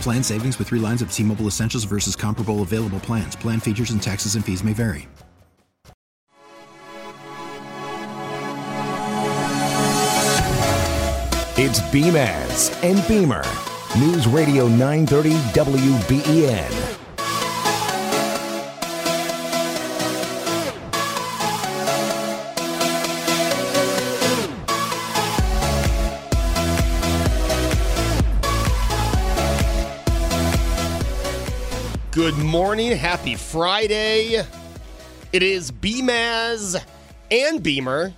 Plan savings with three lines of T Mobile Essentials versus comparable available plans. Plan features and taxes and fees may vary. It's Beamaz and Beamer. News Radio 930 WBEN. Good morning. Happy Friday. It is Beamaz and Beamer,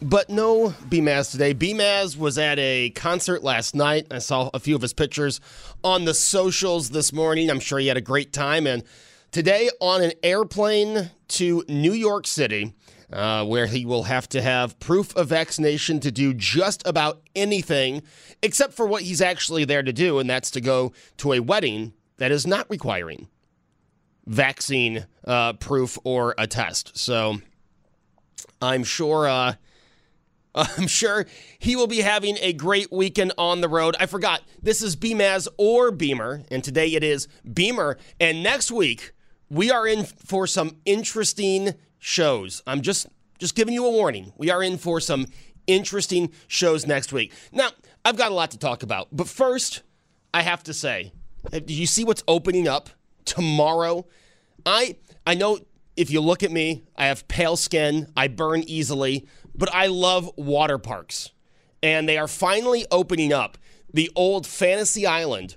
but no Beamaz today. Beamaz was at a concert last night. I saw a few of his pictures on the socials this morning. I'm sure he had a great time. And today, on an airplane to New York City, uh, where he will have to have proof of vaccination to do just about anything except for what he's actually there to do, and that's to go to a wedding that is not requiring vaccine uh, proof or a test. So I'm sure. Uh, I'm sure he will be having a great weekend on the road. I forgot, this is Beamaz or Beamer, and today it is Beamer. And next week, we are in for some interesting shows. I'm just just giving you a warning. We are in for some interesting shows next week. Now, I've got a lot to talk about, but first, I have to say, do you see what's opening up tomorrow? I I know if you look at me, I have pale skin, I burn easily, but I love water parks. And they are finally opening up the old Fantasy Island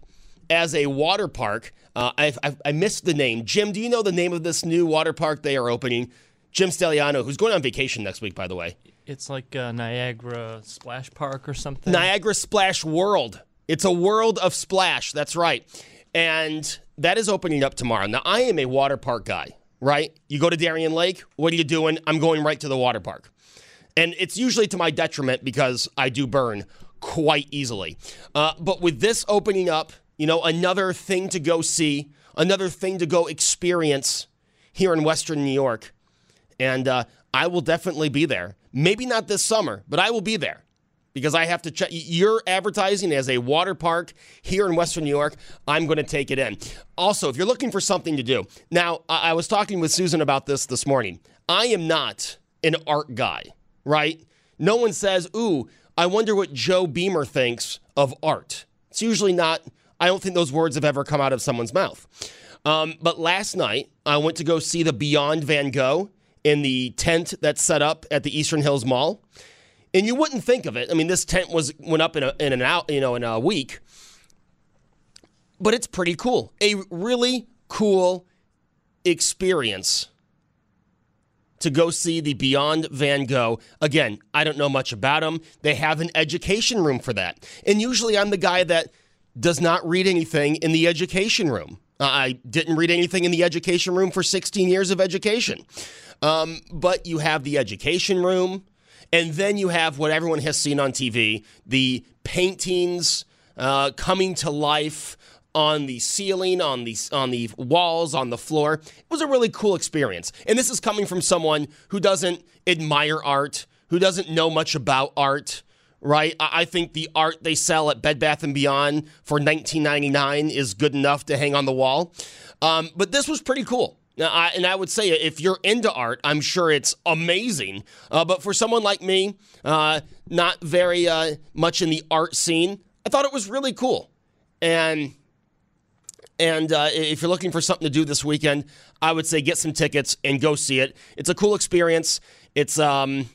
as a water park. Uh, I've, I've, i missed the name. Jim, do you know the name of this new water park they are opening? Jim Stelliano, who's going on vacation next week, by the way. It's like uh, Niagara Splash Park or something. Niagara Splash World. It's a world of splash. That's right. And that is opening up tomorrow. Now, I am a water park guy, right? You go to Darien Lake, what are you doing? I'm going right to the water park. And it's usually to my detriment because I do burn quite easily. Uh, but with this opening up, you know, another thing to go see, another thing to go experience here in Western New York. And uh, I will definitely be there. Maybe not this summer, but I will be there because I have to check. You're advertising as a water park here in Western New York. I'm going to take it in. Also, if you're looking for something to do, now I was talking with Susan about this this morning. I am not an art guy, right? No one says, "Ooh, I wonder what Joe Beamer thinks of art." It's usually not. I don't think those words have ever come out of someone's mouth. Um, but last night, I went to go see the Beyond Van Gogh in the tent that's set up at the Eastern Hills Mall and you wouldn't think of it. I mean, this tent was went up in a, in an out, you know, in a week, but it's pretty cool. A really cool experience to go see the Beyond Van Gogh. Again, I don't know much about them. They have an education room for that, and usually I'm the guy that does not read anything in the education room. I didn't read anything in the education room for 16 years of education. Um, but you have the education room. And then you have what everyone has seen on TV the paintings uh, coming to life on the ceiling, on the on the walls, on the floor. It was a really cool experience. And this is coming from someone who doesn't admire art, who doesn't know much about art, right? I think the art they sell at Bed Bath and Beyond for 19.99 is good enough to hang on the wall. Um, but this was pretty cool. Now, I, and I would say if you're into art, I'm sure it's amazing. Uh, but for someone like me, uh, not very uh, much in the art scene, I thought it was really cool. and and uh, if you're looking for something to do this weekend, I would say get some tickets and go see it. It's a cool experience. It's um,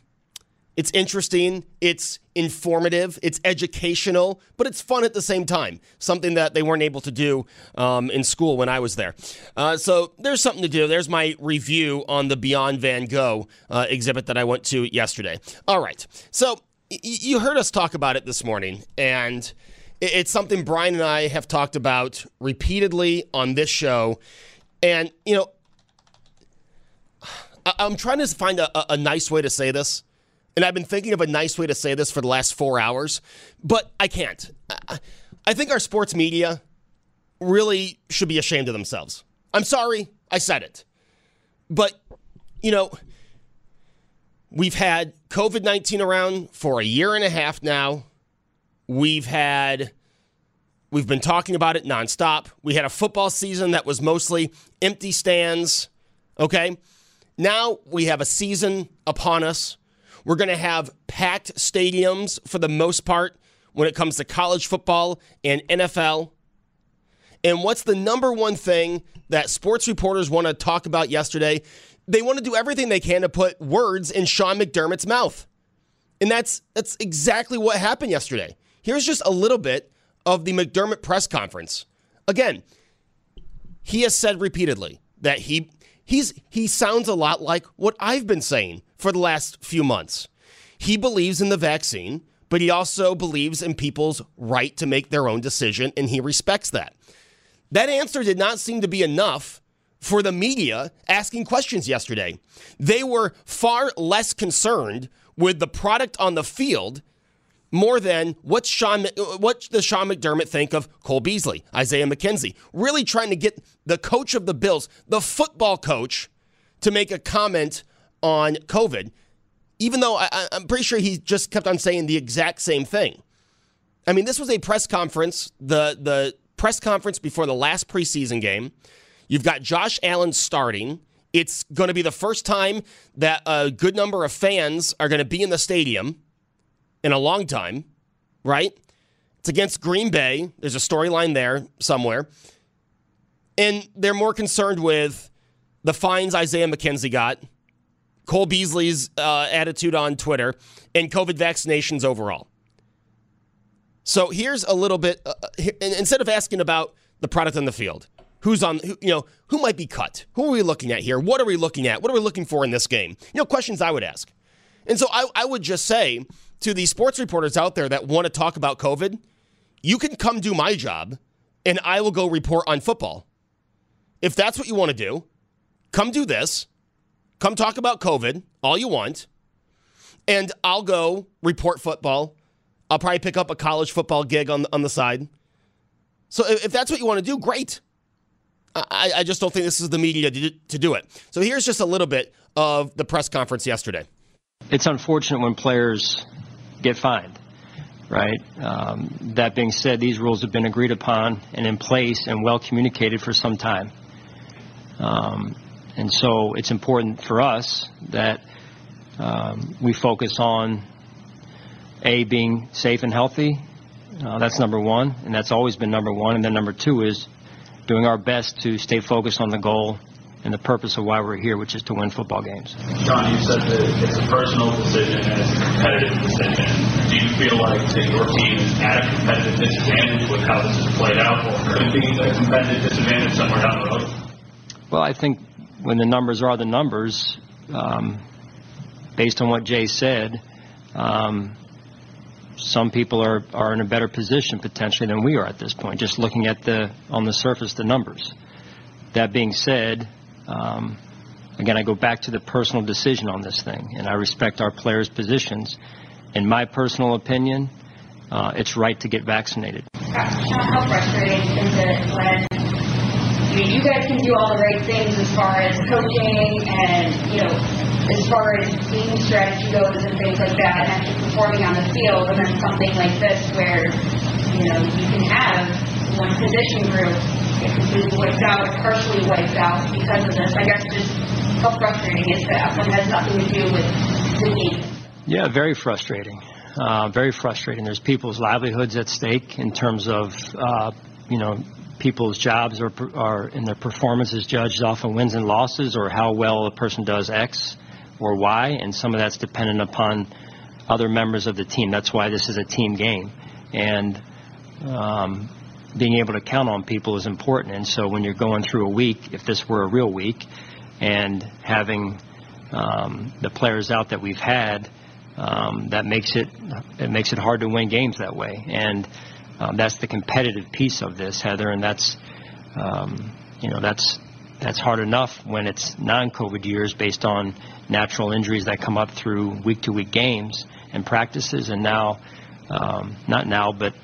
it's interesting. It's informative. It's educational, but it's fun at the same time. Something that they weren't able to do um, in school when I was there. Uh, so there's something to do. There's my review on the Beyond Van Gogh uh, exhibit that I went to yesterday. All right. So y- you heard us talk about it this morning, and it's something Brian and I have talked about repeatedly on this show. And, you know, I'm trying to find a, a nice way to say this and I've been thinking of a nice way to say this for the last four hours, but I can't. I think our sports media really should be ashamed of themselves. I'm sorry, I said it. But, you know, we've had COVID 19 around for a year and a half now. We've had, we've been talking about it nonstop. We had a football season that was mostly empty stands, okay? Now we have a season upon us we're going to have packed stadiums for the most part when it comes to college football and NFL. And what's the number one thing that sports reporters want to talk about yesterday? They want to do everything they can to put words in Sean McDermott's mouth. And that's that's exactly what happened yesterday. Here's just a little bit of the McDermott press conference. Again, he has said repeatedly that he he's he sounds a lot like what I've been saying for the last few months. He believes in the vaccine, but he also believes in people's right to make their own decision, and he respects that. That answer did not seem to be enough for the media asking questions yesterday. They were far less concerned with the product on the field more than what Sean, what does Sean McDermott think of Cole Beasley, Isaiah McKenzie? Really trying to get the coach of the Bills, the football coach, to make a comment on COVID, even though I, am pretty sure he just kept on saying the exact same thing. I mean, this was a press conference, the the press conference before the last preseason game. You've got Josh Allen starting. It's going to be the first time that a good number of fans are going to be in the stadium in a long time, right? It's against Green Bay. There's a storyline there somewhere. And they're more concerned with the fines Isaiah McKenzie got Cole Beasley's uh, attitude on Twitter, and COVID vaccinations overall. So here's a little bit. Uh, uh instead of asking about the product on the field, who's on, who, you know, who might be cut? Who are we looking at here? What are we looking at? What are we looking for in this game? You know, questions I would ask. And so I, I would just say to the sports reporters out there that want to talk about COVID, you can come do my job, and I will go report on football. If that's what you want to do, come do this Come talk about COVID all you want, and I'll go report football. I'll probably pick up a college football gig on, on the side. So if that's what you want to do, great. I, I just don't think this is the media to, to do it. So here's just a little bit of the press conference yesterday. It's unfortunate when players get fined, right? Um, that being said, these rules have been agreed upon and in place and well communicated for some time. Um, and so it's important for us that um, we focus on A, being safe and healthy. Uh, that's number one, and that's always been number one. And then number two is doing our best to stay focused on the goal and the purpose of why we're here, which is to win football games. John, you said that it's a personal decision and it's a competitive decision. Do you feel like that your team is at a competitive disadvantage with how this has played out, or could be a competitive disadvantage somewhere down the road? Well, I think when the numbers are the numbers, um, based on what Jay said, um, some people are, are in a better position potentially than we are at this point, just looking at the on the surface the numbers. That being said, um, again, I go back to the personal decision on this thing, and I respect our players' positions. In my personal opinion, uh, it's right to get vaccinated. How frustrating is it when mean, you guys can do all the right things as far as coaching and, you know, as far as team strategy goes and things like that, and actually performing on the field, and then something like this where, you know, you can have one position group get completely wiped out, partially wiped out because of this. I guess just how frustrating is that when it has nothing to do with the game? Yeah, very frustrating. Uh, very frustrating. There's people's livelihoods at stake in terms of uh, you know, people's jobs are, are in their performance is judged off of wins and losses or how well a person does X or Y, and some of that's dependent upon other members of the team. That's why this is a team game, and um, being able to count on people is important. And so when you're going through a week, if this were a real week, and having um, the players out that we've had, um, that makes it it makes it hard to win games that way. And um, that's the competitive piece of this, Heather, and that's um, you know that's that's hard enough when it's non-COVID years based on natural injuries that come up through week-to-week games and practices, and now um, not now, but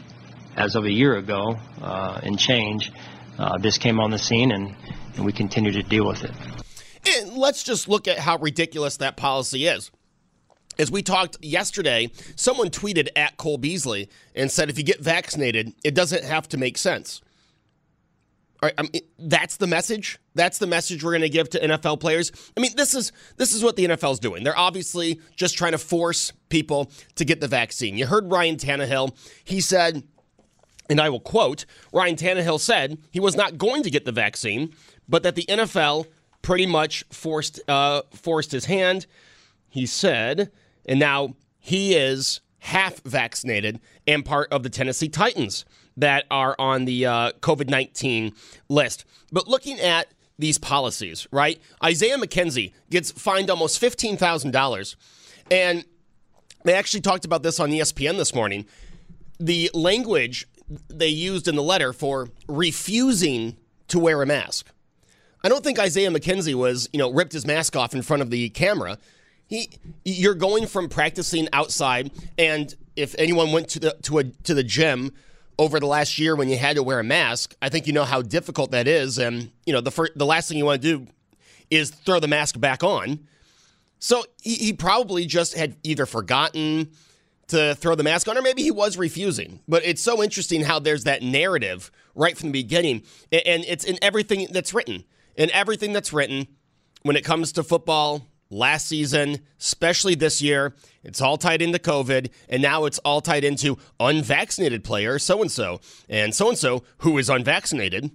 as of a year ago uh, and change, uh, this came on the scene, and, and we continue to deal with it. And let's just look at how ridiculous that policy is. As we talked yesterday, someone tweeted at Cole Beasley and said, if you get vaccinated, it doesn't have to make sense. All right, I mean, that's the message. That's the message we're going to give to NFL players. I mean, this is this is what the NFL is doing. They're obviously just trying to force people to get the vaccine. You heard Ryan Tannehill. He said, and I will quote: Ryan Tannehill said he was not going to get the vaccine, but that the NFL pretty much forced uh, forced his hand. He said and now he is half vaccinated and part of the Tennessee Titans that are on the uh, COVID 19 list. But looking at these policies, right? Isaiah McKenzie gets fined almost $15,000. And they actually talked about this on ESPN this morning. The language they used in the letter for refusing to wear a mask. I don't think Isaiah McKenzie was, you know, ripped his mask off in front of the camera. He, you're going from practicing outside, and if anyone went to the to a to the gym over the last year when you had to wear a mask, I think you know how difficult that is. And you know the first, the last thing you want to do is throw the mask back on. So he, he probably just had either forgotten to throw the mask on, or maybe he was refusing. But it's so interesting how there's that narrative right from the beginning, and it's in everything that's written. In everything that's written, when it comes to football, last season, especially this year. It's all tied into COVID, and now it's all tied into unvaccinated player so and so, and so and so who is unvaccinated.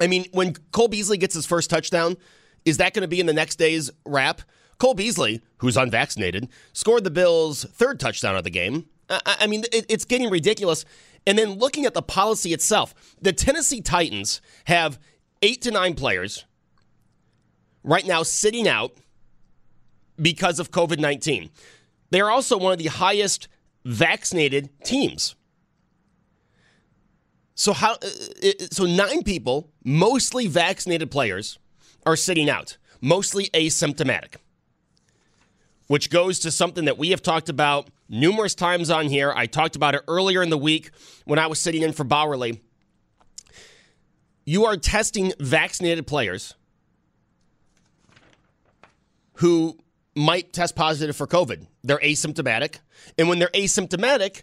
I mean, when Cole Beasley gets his first touchdown, is that going to be in the next day's wrap? Cole Beasley, who's unvaccinated, scored the Bills' third touchdown of the game. I, I mean, it, it's getting ridiculous. And then looking at the policy itself, the Tennessee Titans have eight to nine players right now sitting out because of COVID 19. They are also one of the highest vaccinated teams. So how uh, so nine people, mostly vaccinated players are sitting out, mostly asymptomatic. Which goes to something that we have talked about numerous times on here. I talked about it earlier in the week when I was sitting in for Bauerle. You are testing vaccinated players who might test positive for COVID. They're asymptomatic. And when they're asymptomatic,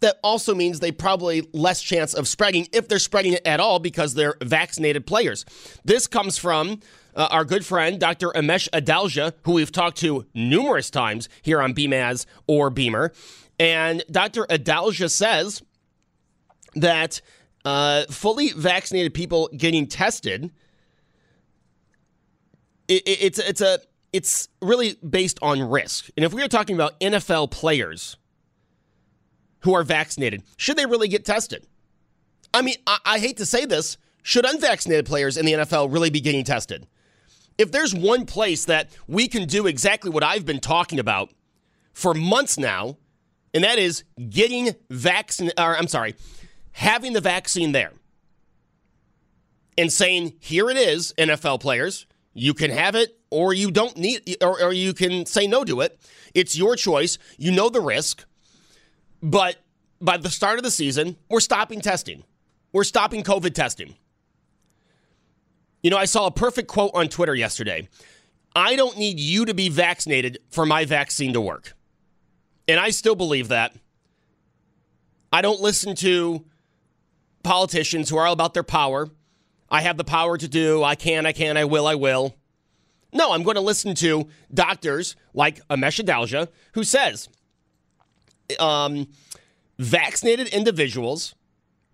that also means they probably less chance of spreading if they're spreading it at all because they're vaccinated players. This comes from uh, our good friend Dr. Amesh Adalja, who we've talked to numerous times here on Beamaz or Beamer. And Dr. Adalja says that uh, fully vaccinated people getting tested, it, it, it's it's a it's really based on risk. And if we are talking about NFL players who are vaccinated, should they really get tested? I mean, I, I, hate to say this. Should unvaccinated players in the NFL really be getting tested? If there's one place that we can do exactly what I've been talking about for months now, and that is getting vaccine, or I'm sorry, having the vaccine there and saying, here it is, NFL players, you can have it or you don't need, or, or you can say no to it. It's your choice. You know the risk. But by the start of the season, we're stopping testing. We're stopping COVID testing. You know, I saw a perfect quote on Twitter yesterday. I don't need you to be vaccinated for my vaccine to work. And I still believe that. I don't listen to politicians who are all about their power. I have the power to do, I can, I can, I will, I will. No, I'm going to listen to doctors like Amesh Adalja, who says um, vaccinated individuals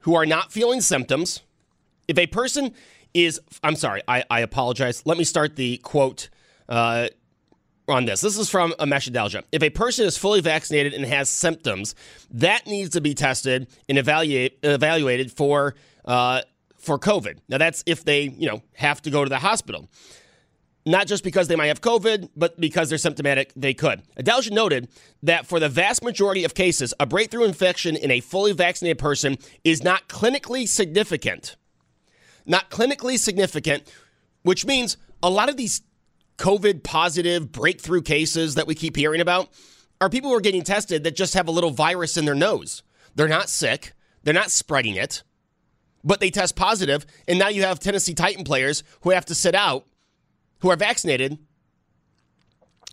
who are not feeling symptoms, if a person is, I'm sorry, I, I apologize. Let me start the quote uh, on this. This is from Amesh Adalja. If a person is fully vaccinated and has symptoms, that needs to be tested and evaluate, evaluated for uh, for COVID. Now that's if they you know have to go to the hospital. Not just because they might have COVID, but because they're symptomatic, they could. Adalja noted that for the vast majority of cases, a breakthrough infection in a fully vaccinated person is not clinically significant. Not clinically significant, which means a lot of these COVID positive breakthrough cases that we keep hearing about are people who are getting tested that just have a little virus in their nose. They're not sick, they're not spreading it, but they test positive, and now you have Tennessee Titan players who have to sit out who are vaccinated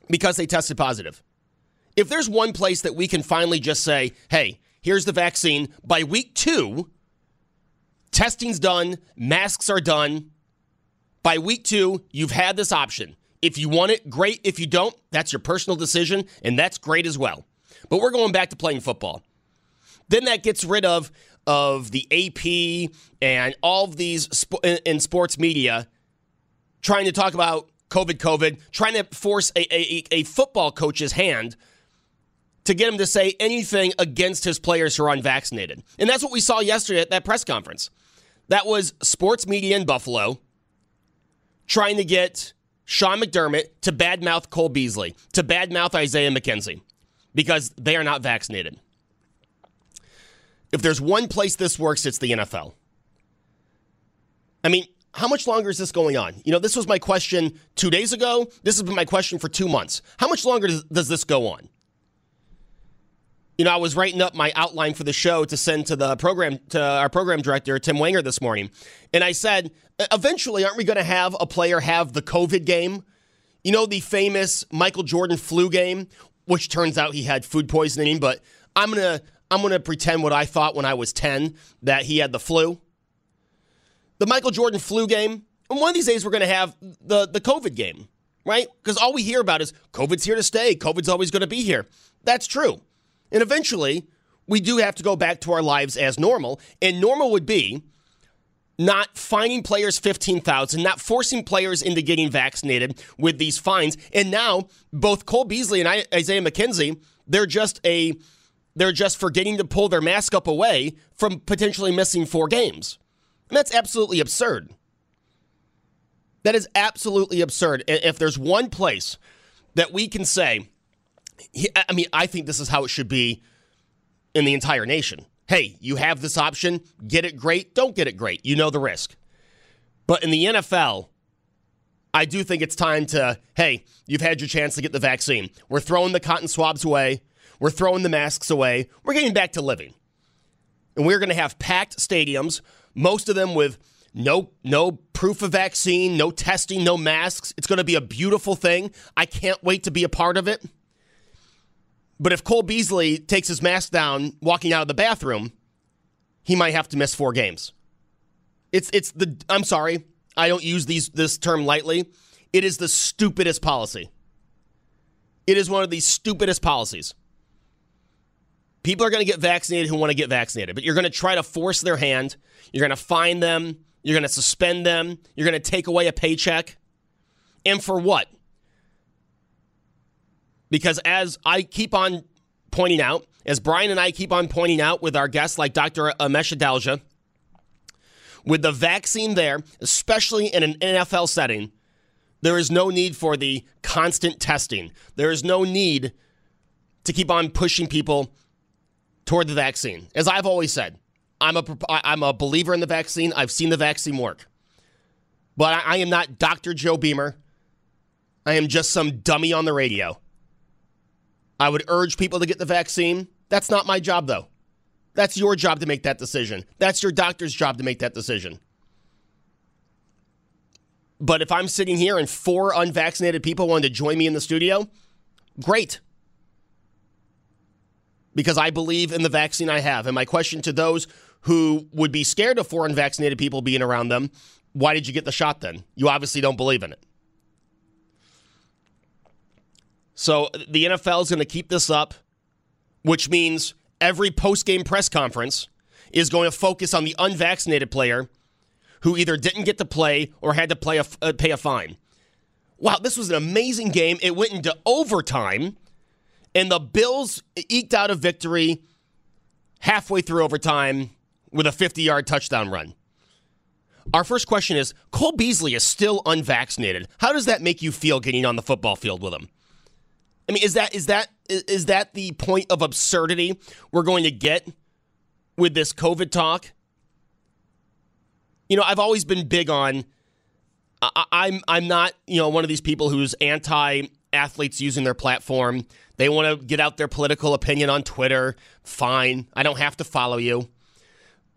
because they tested positive. If there's one place that we can finally just say, hey, here's the vaccine, by week two, testing's done, masks are done. By week two, you've had this option. If you want it, great. If you don't, that's your personal decision, and that's great as well. But we're going back to playing football. Then that gets rid of of the AP and all of these in sports media trying to talk about COVID, COVID, trying to force a, a, a football coach's hand to get him to say anything against his players who are unvaccinated. And that's what we saw yesterday at that press conference. That was sports media in Buffalo trying to get Sean McDermott to badmouth Cole Beasley, to badmouth Isaiah McKenzie, because they are not vaccinated. If there's one place this works, it's the NFL. I mean, how much longer is this going on? You know, this was my question two days ago. This has been my question for two months. How much longer does, does this go on? You know, I was writing up my outline for the show to send to the program to our program director Tim Wanger this morning, and I said, eventually, aren't we going to have a player have the COVID game? You know, the famous Michael Jordan flu game, which turns out he had food poisoning. But I'm gonna I'm gonna pretend what I thought when I was ten that he had the flu. The Michael Jordan flu game, and one of these days we're gonna have the the COVID game, right? Because all we hear about is COVID's here to stay. COVID's always going to be here. That's true. And eventually, we do have to go back to our lives as normal. And normal would be not fining players 15,000, not forcing players into getting vaccinated with these fines. And now both Cole Beasley and Isaiah McKenzie, they're just a they're just forgetting to pull their mask up away from potentially missing four games. And that's absolutely absurd. That is absolutely absurd. If there's one place that we can say I mean, I think this is how it should be in the entire nation. Hey, you have this option, get it great, don't get it great. You know the risk. But in the NFL, I do think it's time to, hey, you've had your chance to get the vaccine. We're throwing the cotton swabs away. We're throwing the masks away. We're getting back to living. And we're going to have packed stadiums, most of them with no no proof of vaccine, no testing, no masks. It's going to be a beautiful thing. I can't wait to be a part of it. But if Cole Beasley takes his mask down walking out of the bathroom, he might have to miss four games. It's it's the I'm sorry, I don't use these this term lightly. It is the stupidest policy. It is one of the stupidest policies. People are going to get vaccinated who want to get vaccinated, but you're going to try to force their hand. You're going to fine them. You're going to suspend them. You're going to take away a paycheck. And for what? Because as I keep on pointing out, as Brian and I keep on pointing out with our guests like Dr. Amesh Adalja, with the vaccine there, especially in an NFL setting, there is no need for the constant testing. There is no need to keep on pushing people toward the vaccine. As I've always said, I'm a I'm a believer in the vaccine. I've seen the vaccine work, but I, I am not Dr. Joe Beamer. I am just some dummy on the radio. I would urge people to get the vaccine. That's not my job, though. That's your job to make that decision. That's your doctor's job to make that decision. But if I'm sitting here and four unvaccinated people want to join me in the studio, great. Because I believe in the vaccine I have. And my question to those who would be scared of foreign vaccinated people being around them why did you get the shot then? You obviously don't believe in it. So the NFL is going to keep this up, which means every post game press conference is going to focus on the unvaccinated player who either didn't get to play or had to play a, uh, pay a fine. Wow, this was an amazing game. It went into overtime, and the Bills eked out a victory halfway through overtime with a 50 yard touchdown run. Our first question is Cole Beasley is still unvaccinated. How does that make you feel getting on the football field with him? I mean, is that is that is that the point of absurdity we're going to get with this COVID talk? You know, I've always been big on. I, I'm I'm not you know one of these people who's anti athletes using their platform. They want to get out their political opinion on Twitter. Fine, I don't have to follow you.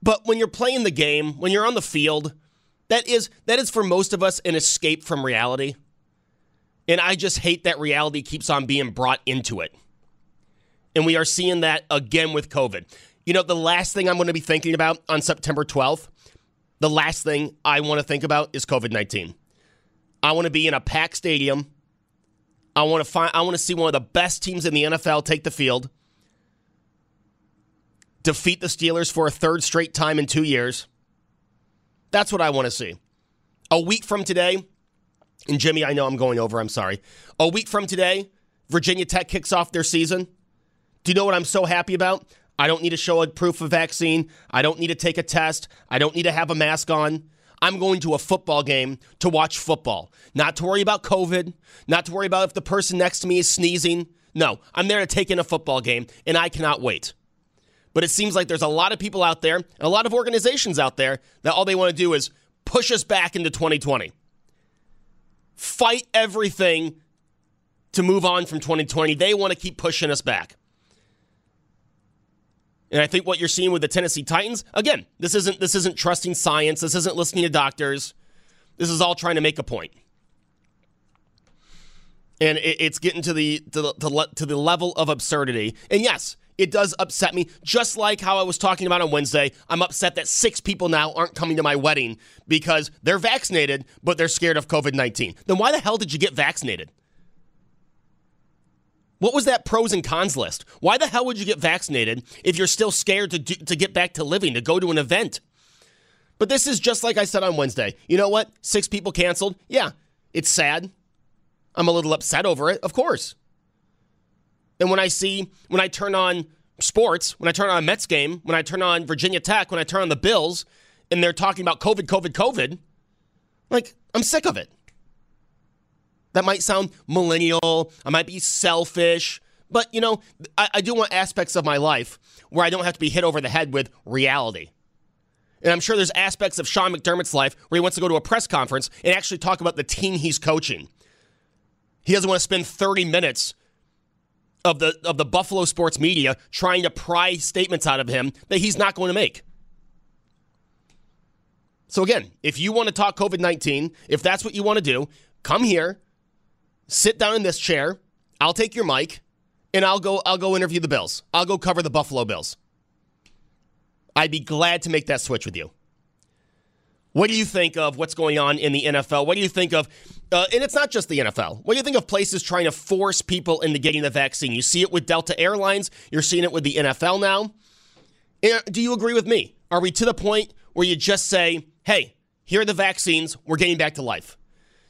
But when you're playing the game, when you're on the field, that is that is for most of us an escape from reality. And I just hate that reality keeps on being brought into it. And we are seeing that again with COVID. You know, the last thing I'm going to be thinking about on September 12th, the last thing I want to think about is COVID 19. I want to be in a packed stadium. I want to find I want to see one of the best teams in the NFL take the field. Defeat the Steelers for a third straight time in 2 years. That's what I want to see. A week from today, and Jimmy, I know I'm going over, I'm sorry. A week from today, Virginia Tech kicks off their season. Do you know what I'm so happy about? I don't need to show a proof of vaccine. I don't need to take a test. I don't need to have a mask on. I'm going to a football game to watch football, not to worry about COVID, not to worry about if the person next to me is sneezing. No, I'm there to take in a football game, and I cannot wait. But it seems like there's a lot of people out there, a lot of organizations out there, that all they want to do is push us back into 2020. Fight everything to move on from 2020. They want to keep pushing us back. And I think what you're seeing with the Tennessee Titans, again, this isn't this isn't trusting science. This isn't listening to doctors. This is all trying to make a point. And it, it's getting to the to the, to the level of absurdity. And yes, it does upset me. Just like how I was talking about on Wednesday, I'm upset that six people now aren't coming to my wedding because they're vaccinated, but they're scared of COVID 19. Then why the hell did you get vaccinated? What was that pros and cons list? Why the hell would you get vaccinated if you're still scared to, do, to get back to living, to go to an event? But this is just like I said on Wednesday. You know what? Six people canceled. Yeah, it's sad. I'm a little upset over it, of course. And when I see, when I turn on sports, when I turn on a Mets game, when I turn on Virginia Tech, when I turn on the Bills, and they're talking about COVID, COVID, COVID, like, I'm sick of it. That might sound millennial. I might be selfish. But, you know, I, I do want aspects of my life where I don't have to be hit over the head with reality. And I'm sure there's aspects of Sean McDermott's life where he wants to go to a press conference and actually talk about the team he's coaching. He doesn't want to spend 30 minutes of the of the Buffalo sports media trying to pry statements out of him that he's not going to make. So again, if you want to talk COVID-19, if that's what you want to do, come here, sit down in this chair. I'll take your mic and I'll go I'll go interview the Bills. I'll go cover the Buffalo Bills. I'd be glad to make that switch with you. What do you think of what's going on in the NFL? What do you think of uh, and it's not just the NFL. What do you think of places trying to force people into getting the vaccine? You see it with Delta Airlines, you're seeing it with the NFL now. Do you agree with me? Are we to the point where you just say, hey, here are the vaccines, we're getting back to life?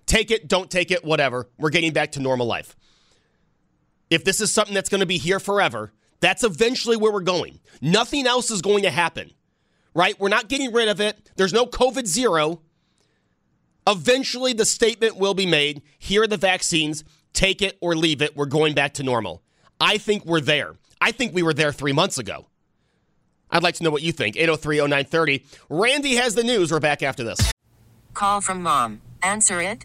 Take it, don't take it, whatever. We're getting back to normal life. If this is something that's going to be here forever, that's eventually where we're going. Nothing else is going to happen, right? We're not getting rid of it. There's no COVID zero. Eventually, the statement will be made here are the vaccines, take it or leave it. We're going back to normal. I think we're there. I think we were there three months ago. I'd like to know what you think. 803 0930. Randy has the news. We're back after this. Call from mom. Answer it.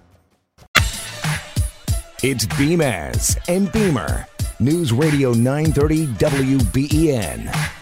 It's Beamaz and Beamer. News Radio 930 WBEN.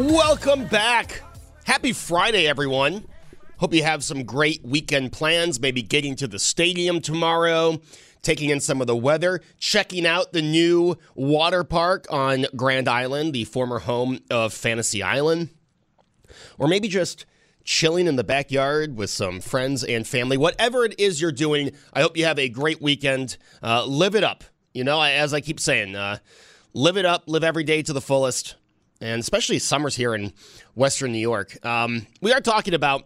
Welcome back. Happy Friday, everyone. Hope you have some great weekend plans, maybe getting to the stadium tomorrow, taking in some of the weather, checking out the new water park on Grand Island, the former home of Fantasy Island, or maybe just chilling in the backyard with some friends and family. Whatever it is you're doing, I hope you have a great weekend. Uh, live it up. You know, as I keep saying, uh, live it up, live every day to the fullest and especially summers here in Western New York. Um, we are talking about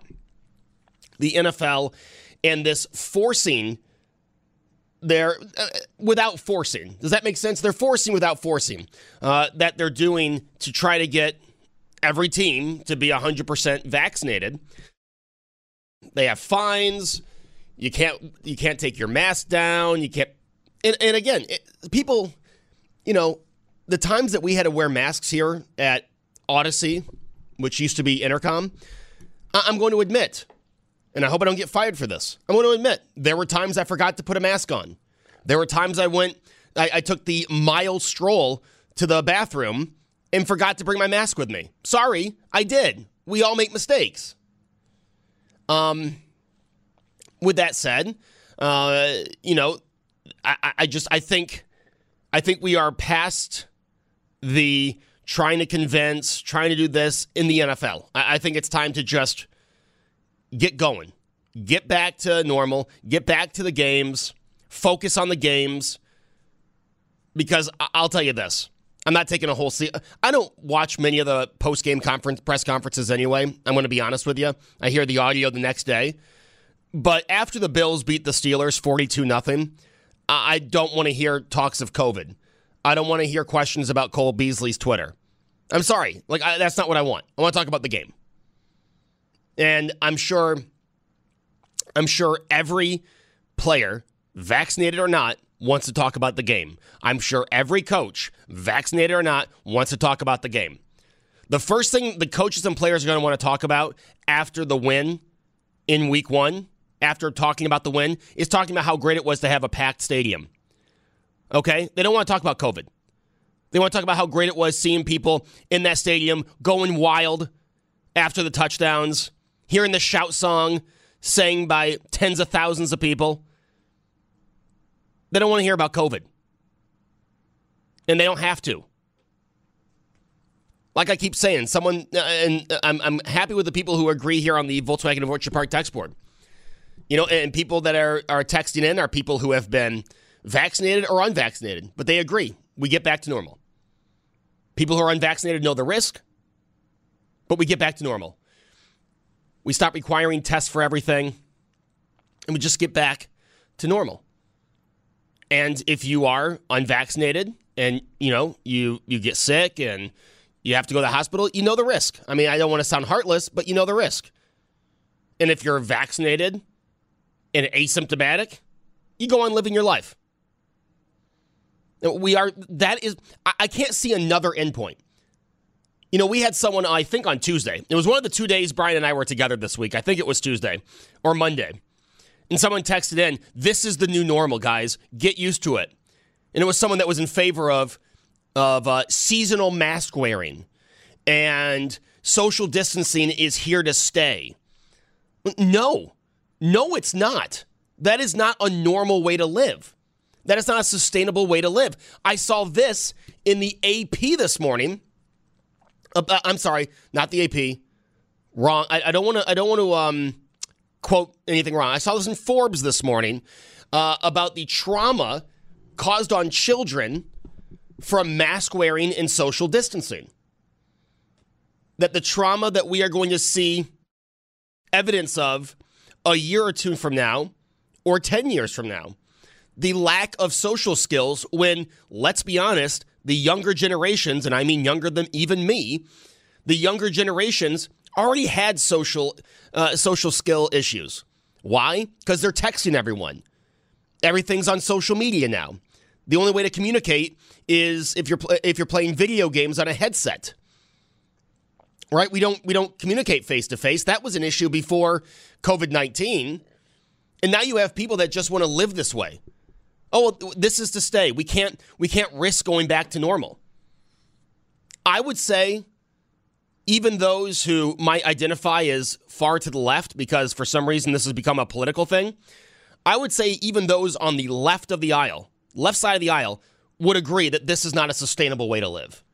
the NFL and this forcing their uh, without forcing. Does that make sense? They're forcing without forcing uh, that they're doing to try to get every team to be 100% vaccinated. They have fines. You can't you can't take your mask down. You can't. And, and again, it, people, you know, the times that we had to wear masks here at Odyssey, which used to be Intercom, I- I'm going to admit, and I hope I don't get fired for this. I'm going to admit there were times I forgot to put a mask on. There were times I went, I, I took the mile stroll to the bathroom and forgot to bring my mask with me. Sorry, I did. We all make mistakes. Um, with that said, uh, you know, I- I just I think I think we are past the trying to convince, trying to do this in the NFL. I, I think it's time to just get going, get back to normal, get back to the games, focus on the games. Because I- I'll tell you this. I'm not taking a whole seat. I don't watch many of the post game conference press conferences anyway. I'm going to be honest with you. I hear the audio the next day. But after the Bills beat the Steelers 42 nothing, I I don't want to hear talks of COVID. I don't want to hear questions about Cole Beasley's Twitter. I'm sorry. Like, I, that's not what I want. I want to talk about the game. And I'm sure, I'm sure every player, vaccinated or not, wants to talk about the game. I'm sure every coach, vaccinated or not, wants to talk about the game. The first thing the coaches and players are going to want to talk about after the win in week one, after talking about the win, is talking about how great it was to have a packed stadium. Okay? They don't want to talk about COVID. They want to talk about how great it was seeing people in that stadium going wild after the touchdowns, hearing the shout song sang by tens of thousands of people. They don't want to hear about COVID. And they don't have to. Like I keep saying, someone, uh, and I'm, I'm happy with the people who agree here on the Volkswagen of Orchard Park text board. You know, and people that are, are texting in are people who have been vaccinated or unvaccinated, but they agree. We get back to normal. People who are unvaccinated know the risk, but we get back to normal. We stop requiring tests for everything, and we just get back to normal. And if you are unvaccinated and you know you you get sick and you have to go to the hospital, you know the risk. I mean, I don't want to sound heartless, but you know the risk. And if you're vaccinated and asymptomatic, you go on living your life. We are, that is, I can't see another endpoint. You know, we had someone, I think on Tuesday, it was one of the two days Brian and I were together this week. I think it was Tuesday or Monday. And someone texted in, This is the new normal, guys. Get used to it. And it was someone that was in favor of, of uh, seasonal mask wearing and social distancing is here to stay. No, no, it's not. That is not a normal way to live. That is not a sustainable way to live. I saw this in the AP this morning. Uh, uh, I'm sorry, not the AP. Wrong. I, don't want to. I don't want to um, quote anything wrong. I saw this in Forbes this morning uh, about the trauma caused on children from mask wearing and social distancing. That the trauma that we are going to see evidence of a year or two from now, or 10 years from now, the lack of social skills when, let's be honest, the younger generations, and I mean younger than even me, the younger generations already had social uh, social skill issues. Why? Because they're texting everyone. Everything's on social media now. The only way to communicate is if you're if you're playing video games on a headset. Right? We don't we don't communicate face to face. That was an issue before COVID-19. And now you have people that just want to live this way. Oh, well, this is to stay. We can't we can't risk going back to normal. I would say even those who might identify as far to the left because for some reason this has become a political thing, I would say even those on the left of the aisle, left side of the aisle would agree that this is not a sustainable way to live.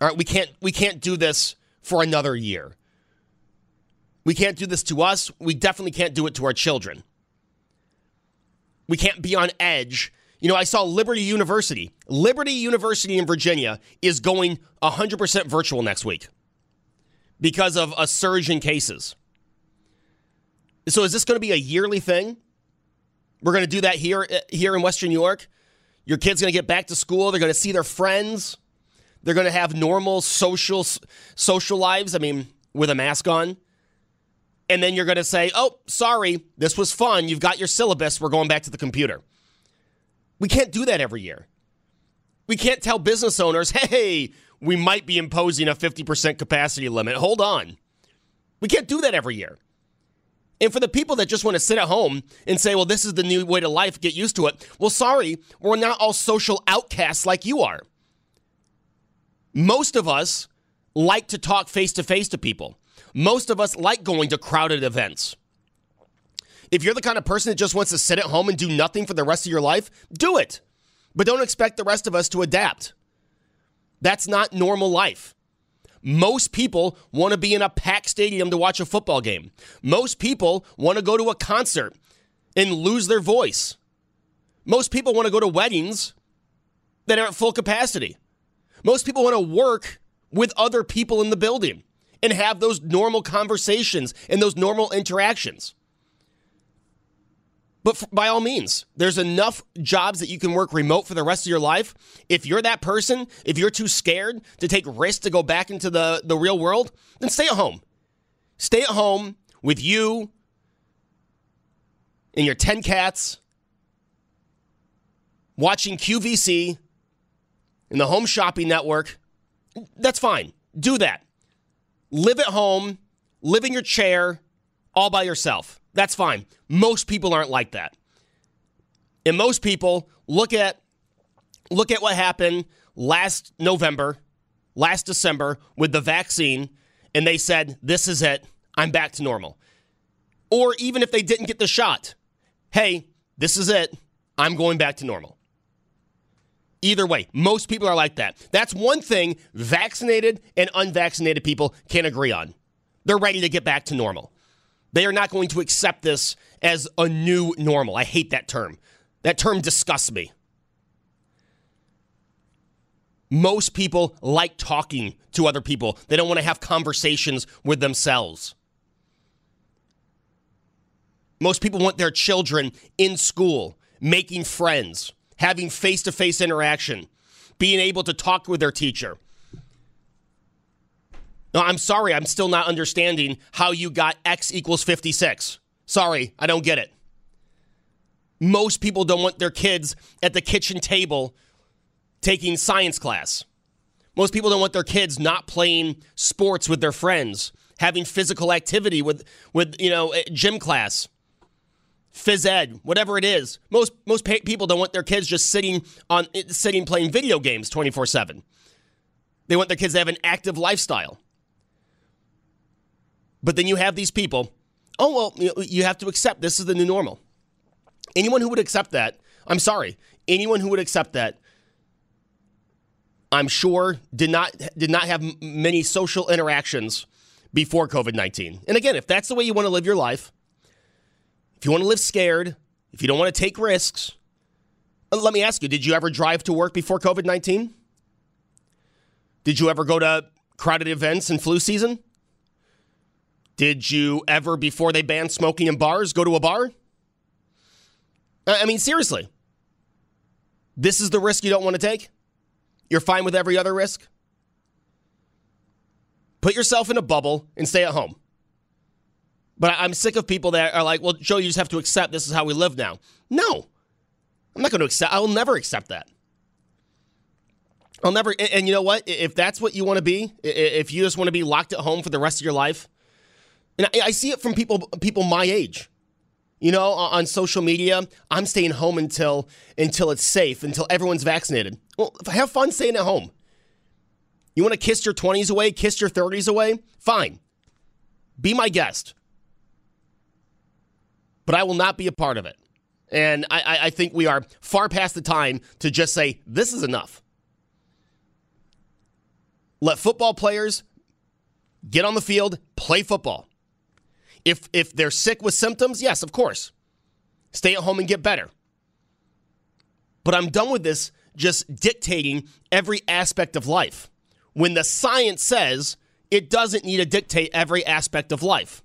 All right, we can't we can't do this for another year. We can't do this to us. We definitely can't do it to our children. We can't be on edge. You know, I saw Liberty University. Liberty University in Virginia is going 100% virtual next week because of a surge in cases. So is this going to be a yearly thing? We're going to do that here uh, here in Western New York. Your kid's going to get back to school. They're going to see their friends. They're going to have normal social social lives. I mean, with a mask on. And then you're going to say, "Oh, sorry, this was fun. You've got your syllabus. We're going back to the computer." We can't do that every year. We can't tell business owners, "Hey, we might be imposing a 50% capacity limit." Hold on. We can't do that every year. And for the people that just want to sit at home and say, well, this is the new way to life, get used to it. Well, sorry, we're not all social outcasts like you are. Most of us like to talk face to face to people. Most of us like going to crowded events. If you're the kind of person that just wants to sit at home and do nothing for the rest of your life, do it. But don't expect the rest of us to adapt. That's not normal life. Most people want to be in a packed stadium to watch a football game. Most people want to go to a concert and lose their voice. Most people want to go to weddings that are at full capacity. Most people want to work with other people in the building and have those normal conversations and those normal interactions. But f by all means, there's enough jobs that you can work remote for the rest of your life. If you're that person, if you're too scared to take risks to go back into the, the real world, then stay at home. Stay at home with you and your 10 cats watching QVC in the Home Shopping Network. That's fine. Do that. Live at home, live in your chair, all by yourself. That's fine. Most people aren't like that. And most people look at look at what happened last November, last December with the vaccine and they said, "This is it. I'm back to normal." Or even if they didn't get the shot, "Hey, this is it. I'm going back to normal." Either way, most people are like that. That's one thing vaccinated and unvaccinated people can agree on. They're ready to get back to normal. They are not going to accept this as a new normal. I hate that term. That term disgusts me. Most people like talking to other people, they don't want to have conversations with themselves. Most people want their children in school, making friends, having face to face interaction, being able to talk with their teacher. No, I'm sorry, I'm still not understanding how you got X equals 56. Sorry, I don't get it. Most people don't want their kids at the kitchen table taking science class. Most people don't want their kids not playing sports with their friends, having physical activity with, with you know, gym class, phys ed, whatever it is. Most most pa- people don't want their kids just sitting on sitting playing video games 24/7. They want their kids to have an active lifestyle. But then you have these people, oh, well, you, you have to accept this is the new normal. Anyone who would accept that, I'm sorry, anyone who would accept that, I'm sure did not did not have many social interactions before COVID 19. And again, if that's the way you want to live your life, if you want to live scared, if you don't want to take risks, uh, let me ask you, did you ever drive to work before COVID 19? Did you ever go to crowded events in flu season? Did you ever, before they banned smoking in bars, go to a bar? I mean, seriously. This is the risk you don't want to take? You're fine with every other risk? Put yourself in a bubble and stay at home. But I'm sick of people that are like, well, Joe, you just have to accept this is how we live now. No, I'm not going to accept, I will never accept that. I'll never, and, you know what? If that's what you want to be, if you just want to be locked at home for the rest of your life, and I, I see it from people people my age. You know, on social media, I'm staying home until until it's safe, until everyone's vaccinated. Well, have fun staying at home. You want to kiss your 20s away, kiss your 30s away? Fine. Be my guest. But I will not be a part of it. And I, I, think we are far past the time to just say, this is enough. Let football players get on the field, play football. If if they're sick with symptoms, yes, of course. Stay at home and get better. But I'm done with this just dictating every aspect of life. When the science says it doesn't need to dictate every aspect of life.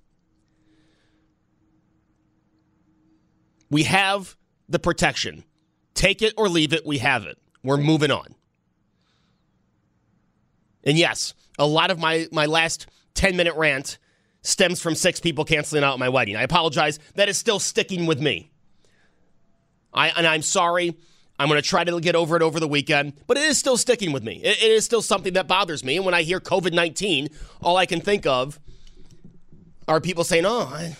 We have the protection. Take it or leave it, we have it. We're moving on. And yes, a lot of my, my last 10 minute rant stems from six people canceling out my wedding. I apologize. That is still sticking with me. I and I'm sorry. I'm going to try to get over it over the weekend, but it is still sticking with me. it, it is still something that bothers me. And when I hear COVID 19, all I can think of are people saying, "Oh, I,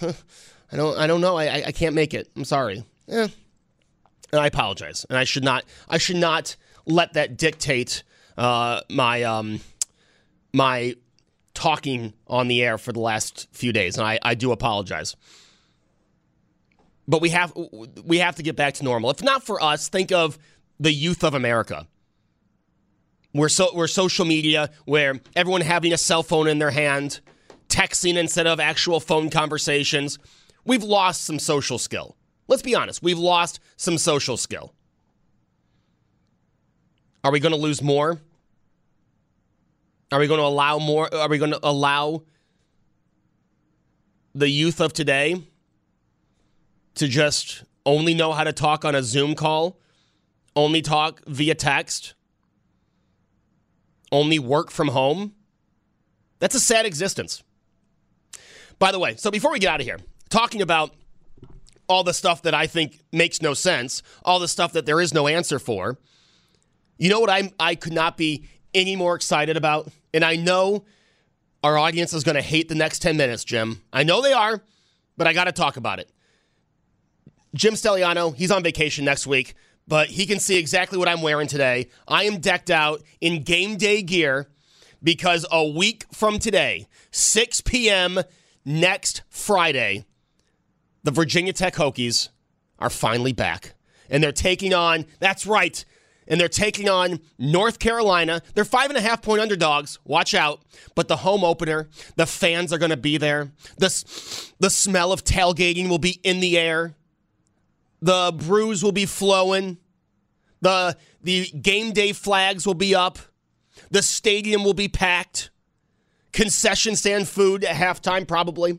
I don't, I don't know. I, I can't make it. I'm sorry." Eh. And I apologize. And I should not, I should not let that dictate uh, my um, my talking on the air for the last few days, and I, I do apologize. But we have we have to get back to normal. If not for us, think of the youth of America. We're so we're social media where everyone having a cell phone in their hand, texting instead of actual phone conversations. We've lost some social skill. Let's be honest, we've lost some social skill. Are we going to lose more? Are we going to allow more? Are we going to allow the youth of today to just only know how to talk on a Zoom call, only talk via text, only work from home. That's a sad existence. By the way, so before we get out of here, talking about all the stuff that I think makes no sense, all the stuff that there is no answer for, you know what I I could not be any more excited about? And I know our audience is going to hate the next 10 minutes, Jim. I know they are, but I got to talk about it. Jim Stelliano, he's on vacation next week, but he can see exactly what I'm wearing today. I am decked out in game day gear because a week from today, 6 p.m. next Friday, the Virginia Tech Hokies are finally back. And they're taking on, that's right, and they're taking on North Carolina. They're five and a half point underdogs. Watch out. But the home opener, the fans are going to be there. The, the smell of tailgating will be in the air. The brews will be flowing. The, the game day flags will be up. The stadium will be packed. Concession stand food at halftime, probably.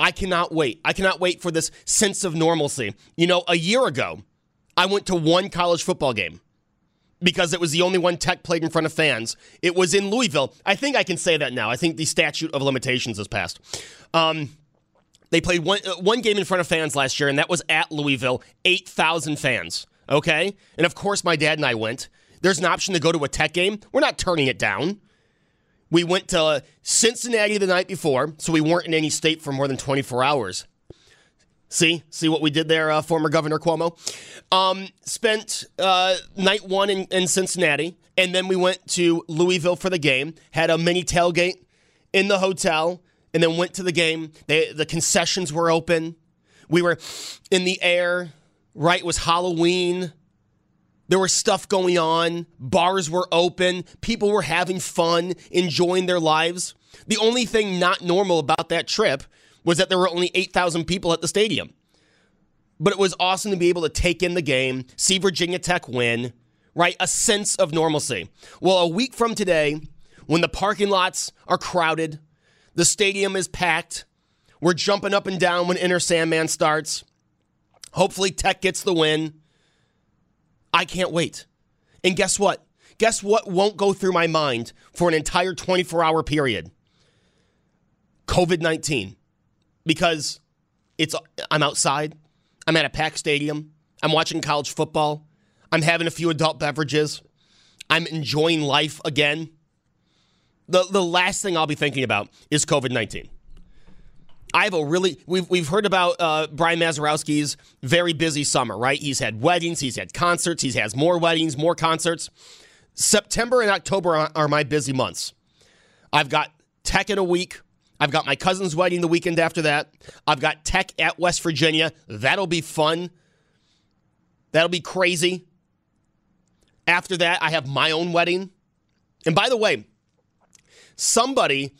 I cannot wait. I cannot wait for this sense of normalcy. You know, a year ago, I went to one college football game because it was the only one Tech played in front of fans. It was in Louisville. I think I can say that now. I think the statute of limitations has passed. Um, they played one, uh, one game in front of fans last year, and that was at Louisville, 8,000 fans. Okay? And of course, my dad and I went. There's an option to go to a Tech game. We're not turning it down. We went to Cincinnati the night before, so we weren't in any state for more than 24 hours. See, see what we did there, uh, former Governor Cuomo. Um, spent uh, night one in, in Cincinnati, and then we went to Louisville for the game. Had a mini tailgate in the hotel, and then went to the game. They, the concessions were open. We were in the air. Right, it was Halloween. There was stuff going on. Bars were open. People were having fun, enjoying their lives. The only thing not normal about that trip was that there were only 8,000 people at the stadium. But it was awesome to be able to take in the game, see Virginia Tech win, right? A sense of normalcy. Well, a week from today, when the parking lots are crowded, the stadium is packed, we're jumping up and down when Enter Sandman starts. Hopefully, Tech gets the win. I can't wait. And guess what? Guess what won't go through my mind for an entire 24 hour period? COVID 19. Because it's I'm outside, I'm at a packed stadium, I'm watching college football, I'm having a few adult beverages, I'm enjoying life again. The, the last thing I'll be thinking about is COVID 19. I have a really we've we've heard about uh, Brian Mazurowski's very busy summer, right? He's had weddings, he's had concerts, he has more weddings, more concerts. September and October are, are my busy months. I've got Tech in a week. I've got my cousin's wedding the weekend after that. I've got Tech at West Virginia. That'll be fun. That'll be crazy. After that, I have my own wedding. And by the way, somebody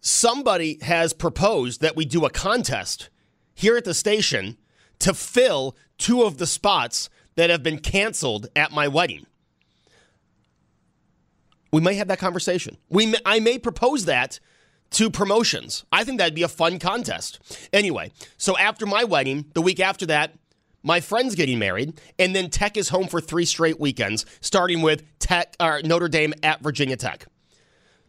somebody has proposed that we do a contest here at the station to fill two of the spots that have been canceled at my wedding. We may have that conversation. We may, I may propose that to promotions. I think that'd be a fun contest. Anyway, so after my wedding, the week after that, my friend's getting married, and then Tech is home for three straight weekends, starting with Tech or Notre Dame at Virginia Tech.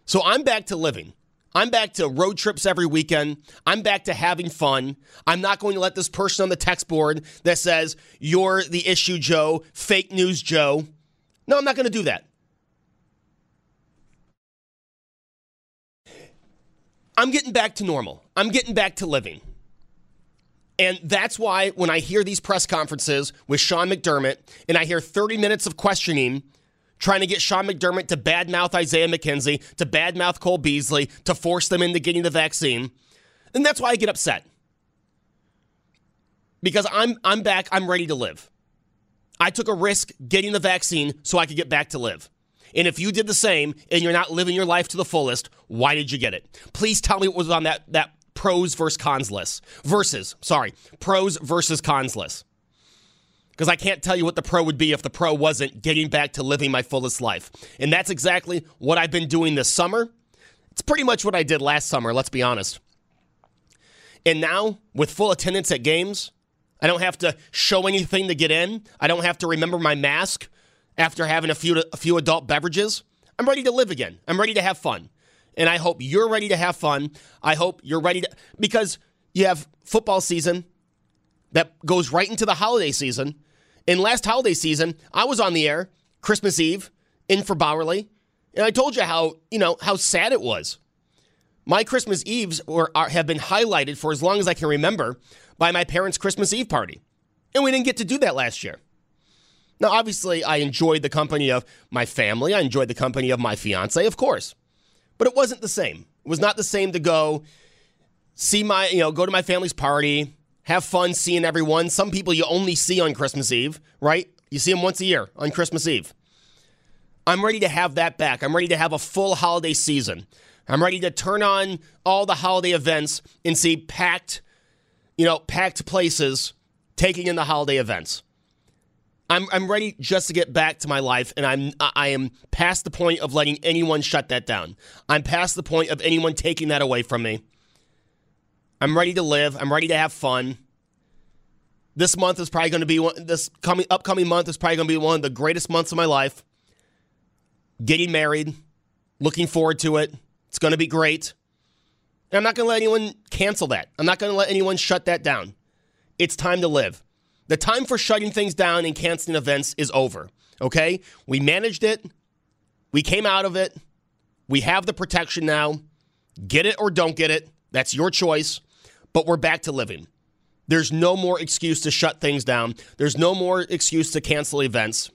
So I'm back to living. I'm back to road trips every weekend. I'm back to having fun. I'm not going to let this person on the text board that says, You're the issue, Joe, fake news, Joe. No, I'm not going to do that. I'm getting back to normal. I'm getting back to living. And that's why when I hear these press conferences with Sean McDermott and I hear 30 minutes of questioning trying to get Sean McDermott to badmouth Isaiah McKenzie, to badmouth Cole Beasley, to force them into getting the vaccine, and that's why I get upset. Because I'm I'm back, I'm ready to live. I took a risk getting the vaccine so I could get back to live. And if you did the same and you're not living your life to the fullest, why did you get it? Please tell me what was on that, that pros versus cons list. Versus, sorry, pros versus cons list. Because I can't tell you what the pro would be if the pro wasn't getting back to living my fullest life. And that's exactly what I've been doing this summer. It's pretty much what I did last summer, let's be honest. And now, with full attendance at games, I don't have to show anything to get in. I don't have to remember my mask after having a few a few adult beverages. I'm ready to live again. I'm ready to have fun. And I hope you're ready to have fun. I hope you're ready to because you have football season that goes right into the holiday season. In last holiday season, I was on the air Christmas Eve in for Bauerle, and I told you how, you know, how sad it was. My Christmas Eves were, are, have been highlighted for as long as I can remember by my parents' Christmas Eve party. And we didn't get to do that last year. Now, obviously, I enjoyed the company of my family. I enjoyed the company of my fiance, of course. But it wasn't the same. It was not the same to go see my, you know, go to my family's party, have fun seeing everyone. Some people you only see on Christmas Eve, right? You see them once a year on Christmas Eve. I'm ready to have that back. I'm ready to have a full holiday season. I'm ready to turn on all the holiday events and see packed, you know, packed places taking in the holiday events. I'm, I'm ready just to get back to my life, and I'm I am past the point of letting anyone shut that down. I'm past the point of anyone taking that away from me. I'm ready to live. I'm ready to have fun. This month is probably going to be one. This coming upcoming month is probably going to be one of the greatest months of my life. Getting married, looking forward to it. It's going to be great. And I'm not going to let anyone cancel that. I'm not going to let anyone shut that down. It's time to live. The time for shutting things down and canceling events is over. Okay? We managed it. We came out of it. We have the protection now. Get it or don't get it. That's your choice. But we're back to living. There's no more excuse to shut things down. There's no more excuse to cancel events.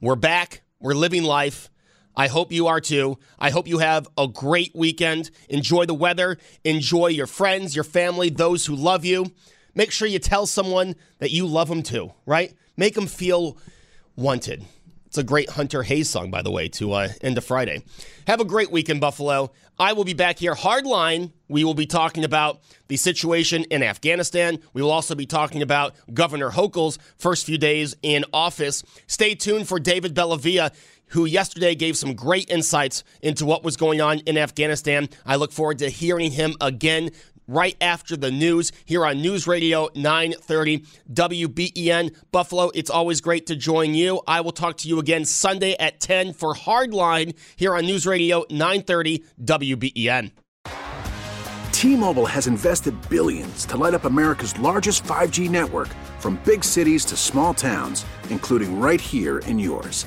We're back. We're living life. I hope you are too. I hope you have a great weekend. Enjoy the weather. Enjoy your friends, your family, those who love you. Make sure you tell someone that you love them too, right? Make them feel wanted. It's a great Hunter Hayes song, by the way, to uh, end of Friday. Have a great weekend, Buffalo. I will be back here. Hardline, we will be talking about the situation in Afghanistan. We will also be talking about Governor Hochul's first few days in office. Stay tuned for David Bellavia who yesterday gave some great insights into what was going on in Afghanistan. I look forward to hearing him again right after the news here on News Radio 930 WBEN Buffalo. It's always great to join you. I will talk to you again Sunday at 10 for Hardline here on News Radio 930 WBEN. T-Mobile has invested billions to light up America's largest 5G network from big cities to small towns, including right here in yours.